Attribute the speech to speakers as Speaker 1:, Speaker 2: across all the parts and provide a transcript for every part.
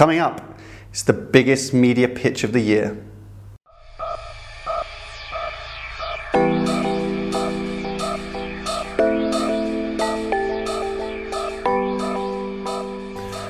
Speaker 1: Coming up, it's the biggest media pitch of the year.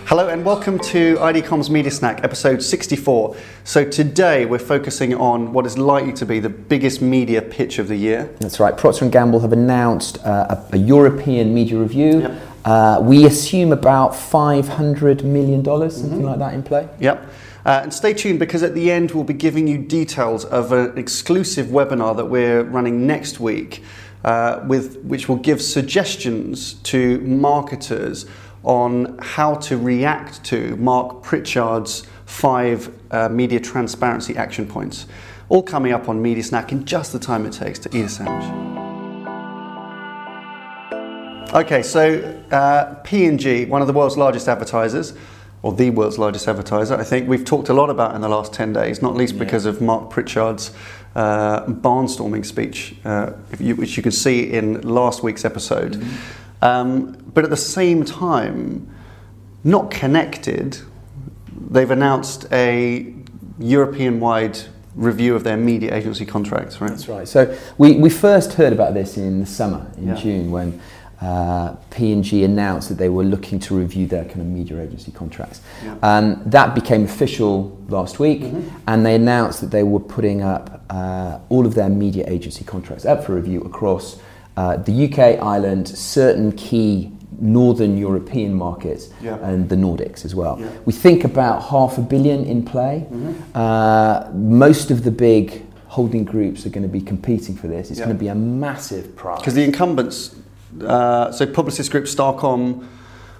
Speaker 1: Hello and welcome to IDCom's Media Snack, episode 64. So today we're focusing on what is likely to be the biggest media pitch of the year.
Speaker 2: That's right. Procter and Gamble have announced uh, a, a, European media review.
Speaker 1: Yep.
Speaker 2: Uh, we assume about five hundred million dollars, something mm-hmm. like that, in play.
Speaker 1: Yep. Uh, and stay tuned because at the end we'll be giving you details of an exclusive webinar that we're running next week, uh, with which will give suggestions to marketers on how to react to Mark Pritchard's five uh, media transparency action points. All coming up on Media Snack in just the time it takes to eat a sandwich. Okay, so uh, P&G, one of the world's largest advertisers, or the world's largest advertiser, I think we've talked a lot about in the last 10 days, not least yeah. because of Mark Pritchard's uh, barnstorming speech, uh, you, which you can see in last week's episode. Mm-hmm. Um, but at the same time, not connected, they've announced a European wide review of their media agency contracts, right?
Speaker 2: That's right. So we, we first heard about this in the summer, in yeah. June, when uh, P&G announced that they were looking to review their kind of media agency contracts. Yeah. Um, that became official last week, mm-hmm. and they announced that they were putting up uh, all of their media agency contracts up for review across uh, the UK, Ireland, certain key northern European markets yeah. and the Nordics as well. Yeah. We think about half a billion in play. Mm-hmm. Uh, most of the big holding groups are going to be competing for this. It's going to be a massive prize.
Speaker 1: Because the incumbents, uh, so Publicis Group, Starcom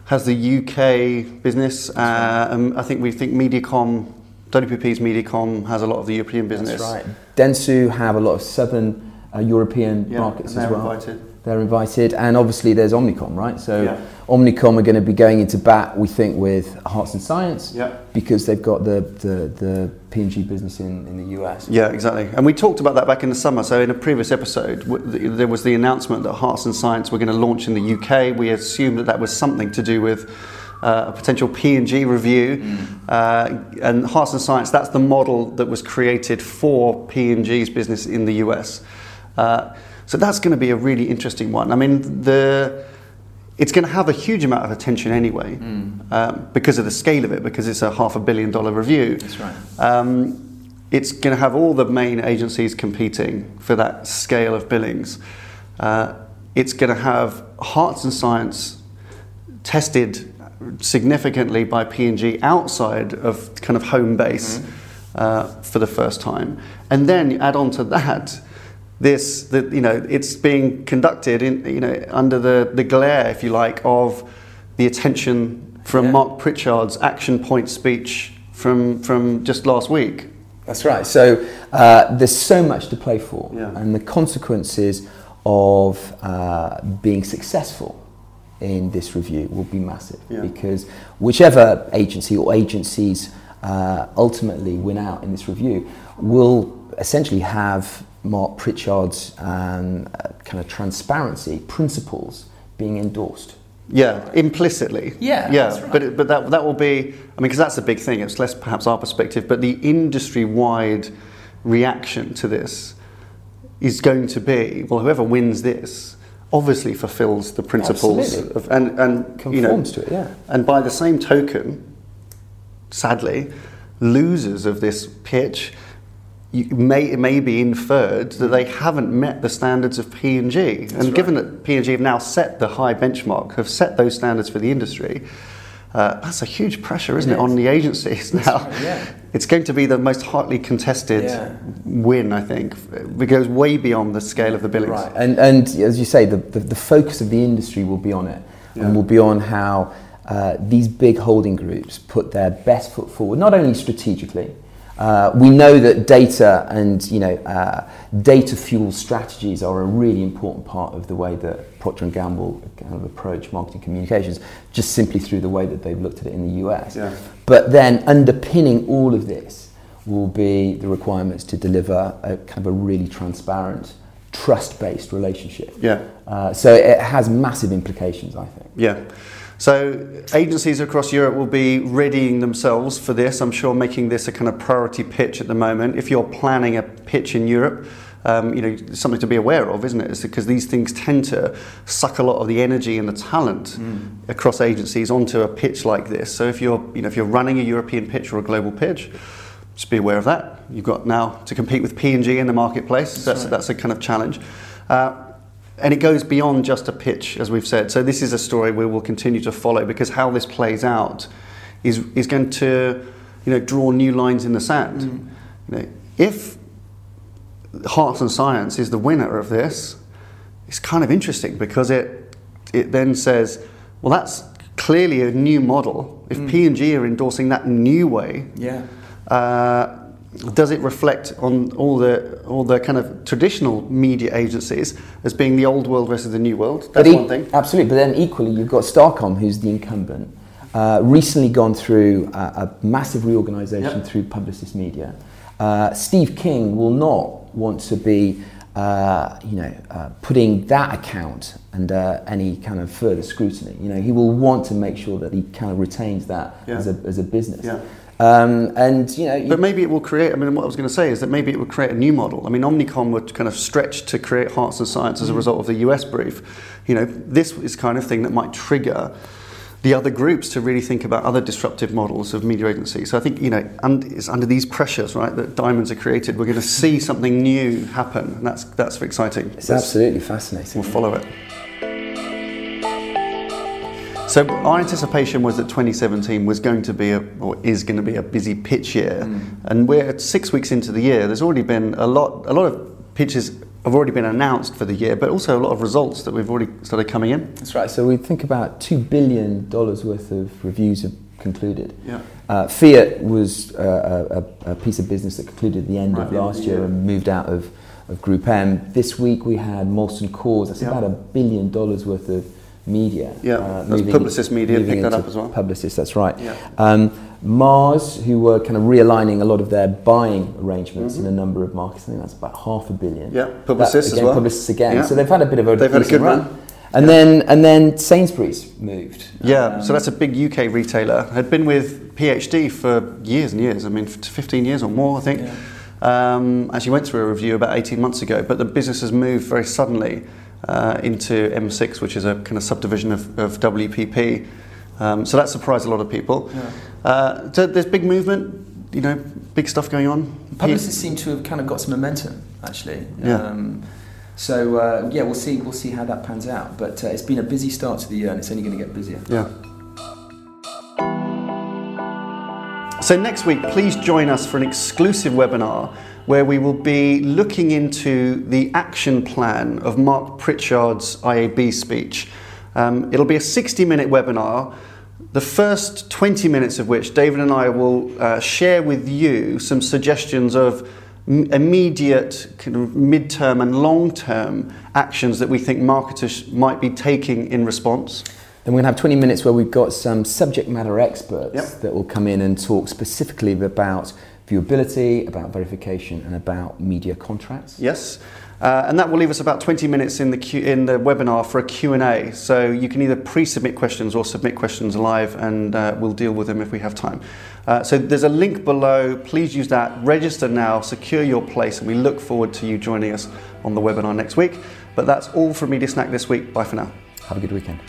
Speaker 1: has the UK business. Uh, right. I think we think Mediacom, WPP's Mediacom has a lot of the European business.
Speaker 2: That's right. Dentsu have a lot of southern uh, European markets as well.
Speaker 1: Invited
Speaker 2: they're invited, and obviously there's Omnicom, right? So yeah. Omnicom are going to be going into bat, we think, with Hearts and Science,
Speaker 1: yeah.
Speaker 2: because they've got the the, the P&G business in, in the US.
Speaker 1: Yeah, exactly. And we talked about that back in the summer. So in a previous episode, w- there was the announcement that Hearts and Science were going to launch in the UK. We assumed that that was something to do with. Uh, a potential P&G review, mm. uh, and Hearts and Science. That's the model that was created for P&G's business in the US. Uh, so that's going to be a really interesting one. I mean, the it's going to have a huge amount of attention anyway mm. um, because of the scale of it, because it's a half a billion dollar review.
Speaker 2: That's right.
Speaker 1: Um, it's going to have all the main agencies competing for that scale of billings. Uh, it's going to have Hearts and Science tested significantly by P&G outside of kind of home base mm-hmm. uh, for the first time. And then you add on to that this that you know it's being conducted in you know under the, the glare if you like of the attention from yeah. Mark Pritchard's action point speech from from just last week
Speaker 2: that's right so uh, there's so much to play for
Speaker 1: yeah.
Speaker 2: and the consequences of uh, being successful in this review will be massive
Speaker 1: yeah.
Speaker 2: because whichever agency or agencies uh, ultimately win out in this review will essentially have Mark Pritchard's um, uh, kind of transparency principles being endorsed.
Speaker 1: Yeah, implicitly.
Speaker 2: Yeah,
Speaker 1: yeah. Right. But but that that will be. I mean, because that's a big thing. It's less perhaps our perspective, but the industry-wide reaction to this is going to be well, whoever wins this obviously fulfills the principles
Speaker 2: of,
Speaker 1: and and
Speaker 2: conforms
Speaker 1: you know,
Speaker 2: to it. Yeah.
Speaker 1: And by the same token, sadly, losers of this pitch you may, it may be inferred that they haven't met the standards of P&G. and
Speaker 2: right.
Speaker 1: given that P&G have now set the high benchmark, have set those standards for the industry, uh, that's a huge pressure, isn't it, it is. on the agencies now?
Speaker 2: Right, yeah.
Speaker 1: It's going to be the most hotly contested
Speaker 2: yeah.
Speaker 1: win, I think. It goes way beyond the scale of the billings.
Speaker 2: Right, and, and as you say, the, the, the focus of the industry will be on it, yeah. and will be on how uh, these big holding groups put their best foot forward, not only strategically, uh, we know that data and you know uh, data fuel strategies are a really important part of the way that Procter and Gamble kind of approach marketing communications, just simply through the way that they've looked at it in the US.
Speaker 1: Yeah.
Speaker 2: But then underpinning all of this will be the requirements to deliver a kind of a really transparent, trust-based relationship.
Speaker 1: Yeah.
Speaker 2: Uh, so it has massive implications, I think.
Speaker 1: Yeah. So agencies across Europe will be readying themselves for this. I'm sure making this a kind of priority pitch at the moment. If you're planning a pitch in Europe, um, you know, something to be aware of, isn't it? It's because these things tend to suck a lot of the energy and the talent mm. across agencies onto a pitch like this. So if you're, you know, if you're running a European pitch or a global pitch, just be aware of that. You've got now to compete with P&G in the marketplace. That's, that's, right. that's a kind of challenge. Uh, and it goes beyond just a pitch, as we've said. So this is a story we will continue to follow because how this plays out is, is going to you know, draw new lines in the sand. Mm. You know, if Hearts and Science is the winner of this, it's kind of interesting because it, it then says, well, that's clearly a new model. If mm. P&G are endorsing that new way,
Speaker 2: yeah.
Speaker 1: Uh, does it reflect on all the all the kind of traditional media agencies as being the old world versus the new world? That's e- one thing.
Speaker 2: Absolutely, but then equally, you've got Starcom, who's the incumbent, uh, recently gone through a, a massive reorganisation yep. through Publicis Media. Uh, Steve King will not want to be. Uh, you know, uh, putting that account under any kind of further scrutiny. You know, he will want to make sure that he kind of retains that yeah. as, a, as a business.
Speaker 1: Yeah.
Speaker 2: Um, and you know, you
Speaker 1: but maybe it will create. I mean, what I was going to say is that maybe it would create a new model. I mean, Omnicom would kind of stretch to create Hearts and Science as a mm. result of the US brief. You know, this is kind of thing that might trigger the other groups to really think about other disruptive models of media agency. So I think you know, and it's under these pressures, right, that diamonds are created. We're going to see something new happen, and that's that's exciting.
Speaker 2: It's absolutely fascinating.
Speaker 1: We'll follow it. So our anticipation was that 2017 was going to be a, or is going to be a busy pitch year, mm. and we're six weeks into the year. There's already been a lot, a lot of pitches have already been announced for the year, but also a lot of results that we've already started coming in.
Speaker 2: That's right. So we think about two billion dollars worth of reviews have concluded.
Speaker 1: Yeah.
Speaker 2: Uh, Fiat was uh, a, a, piece of business that concluded at the end right, of last year and moved out of, of Group M. This week we had Molson Coors. That's yeah. about a billion dollars worth of media.
Speaker 1: Yeah, uh, that's Publicis Media picked that up as well.
Speaker 2: Publicis, that's right.
Speaker 1: Yeah.
Speaker 2: Um, Mars, who were kind of realigning a lot of their buying arrangements mm-hmm. in a number of markets, I think that's about half a billion.
Speaker 1: Yeah, Publicis that,
Speaker 2: again,
Speaker 1: as well.
Speaker 2: Publicis again. Yeah. So they've had a bit of a
Speaker 1: they've had a good run. run.
Speaker 2: And yeah. then and then Sainsbury's moved.
Speaker 1: Yeah, um, so that's a big UK retailer. Had been with PhD for years and years. I mean, 15 years or more, I think. Yeah. Um, actually went through a review about 18 months ago, but the business has moved very suddenly uh, into M6, which is a kind of subdivision of, of WPP. Um, so that surprised a lot of people. Yeah. Uh, so there's big movement, you know, big stuff going on.
Speaker 2: Publicis seem to have kind of got some momentum, actually.
Speaker 1: Yeah. Um,
Speaker 2: so uh, yeah, we'll see. We'll see how that pans out. But uh, it's been a busy start to the year, and it's only going to get busier.
Speaker 1: Yeah. So next week, please join us for an exclusive webinar where we will be looking into the action plan of Mark Pritchard's IAB speech. Um, it'll be a 60 minute webinar, the first 20 minutes of which David and I will uh, share with you some suggestions of immediate, kind of midterm, and long term actions that we think marketers might be taking in response.
Speaker 2: Then we're going to have 20 minutes where we've got some subject matter experts
Speaker 1: yep.
Speaker 2: that will come in and talk specifically about viewability, about verification, and about media contracts.
Speaker 1: Yes. Uh, and that will leave us about 20 minutes in the, Q- in the webinar for a Q&A. So you can either pre-submit questions or submit questions live and uh, we'll deal with them if we have time. Uh, so there's a link below. Please use that. Register now, secure your place, and we look forward to you joining us on the webinar next week. But that's all from Media Snack this week. Bye for now.
Speaker 2: Have a good weekend.